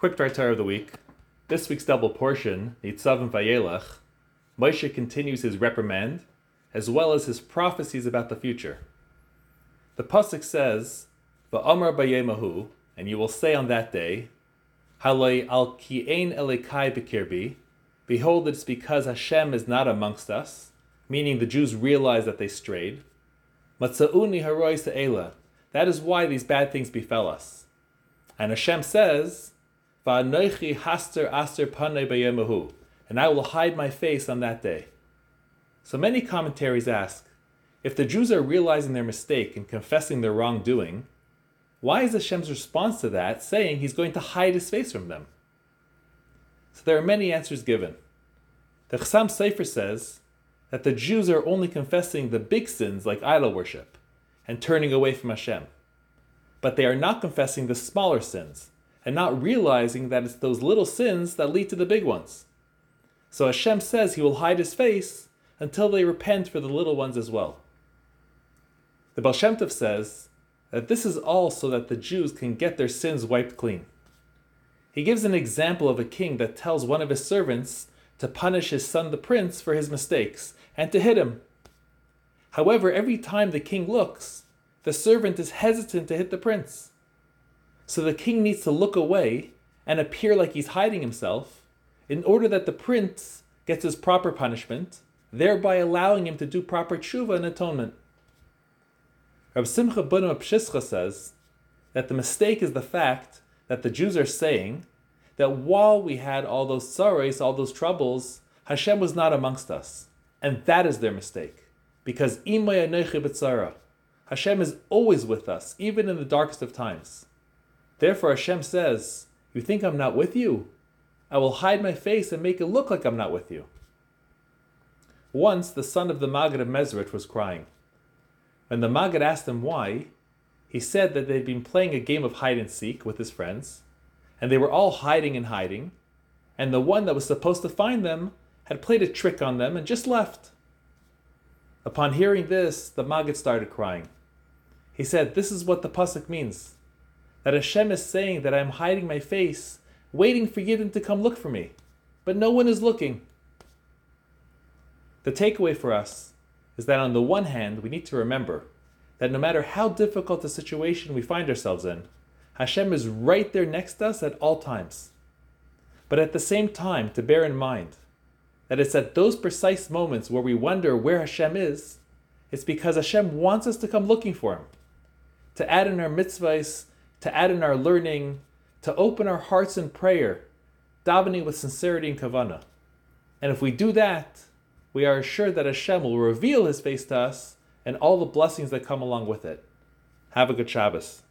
Quick Torah of the week. This week's double portion, Nitzavim Vayelach, Moshe continues his reprimand, as well as his prophecies about the future. The pasuk says, "Va'amar bayemahu," and you will say on that day, "Halei al kiein elekai bekirbi." Behold, it's because Hashem is not amongst us, meaning the Jews realize that they strayed. Matzauni haroi se'ela. That is why these bad things befell us. And Hashem says, Bayemahu, and I will hide my face on that day. So many commentaries ask, if the Jews are realizing their mistake and confessing their wrongdoing, why is Hashem's response to that saying he's going to hide his face from them? So there are many answers given. The Chassam Sofer says that the Jews are only confessing the big sins like idol worship and turning away from Hashem. But they are not confessing the smaller sins, and not realizing that it's those little sins that lead to the big ones. So Hashem says he will hide his face until they repent for the little ones as well. The Baal Shem Tov says that this is all so that the Jews can get their sins wiped clean. He gives an example of a king that tells one of his servants to punish his son the prince for his mistakes and to hit him. However, every time the king looks, the servant is hesitant to hit the prince. So the king needs to look away and appear like he's hiding himself in order that the prince gets his proper punishment, thereby allowing him to do proper tshuva and atonement. Rav Simcha Bunim Pshischa says that the mistake is the fact that the Jews are saying that while we had all those sorrows, all those troubles, Hashem was not amongst us. And that is their mistake. Because Hashem is always with us, even in the darkest of times. Therefore, Hashem says, You think I'm not with you? I will hide my face and make it look like I'm not with you. Once, the son of the Maggid of Mezrich was crying. When the Maggid asked him why, he said that they'd been playing a game of hide and seek with his friends, and they were all hiding and hiding, and the one that was supposed to find them had played a trick on them and just left. Upon hearing this, the Maggid started crying. He said, This is what the Pasuk means that Hashem is saying that I'm hiding my face, waiting for Yidden to come look for me. But no one is looking. The takeaway for us is that on the one hand, we need to remember that no matter how difficult the situation we find ourselves in, Hashem is right there next to us at all times. But at the same time, to bear in mind that it's at those precise moments where we wonder where Hashem is, it's because Hashem wants us to come looking for Him, to add in our mitzvahs to add in our learning, to open our hearts in prayer, davening with sincerity and kavana. And if we do that, we are assured that Hashem will reveal His face to us and all the blessings that come along with it. Have a good Shabbos.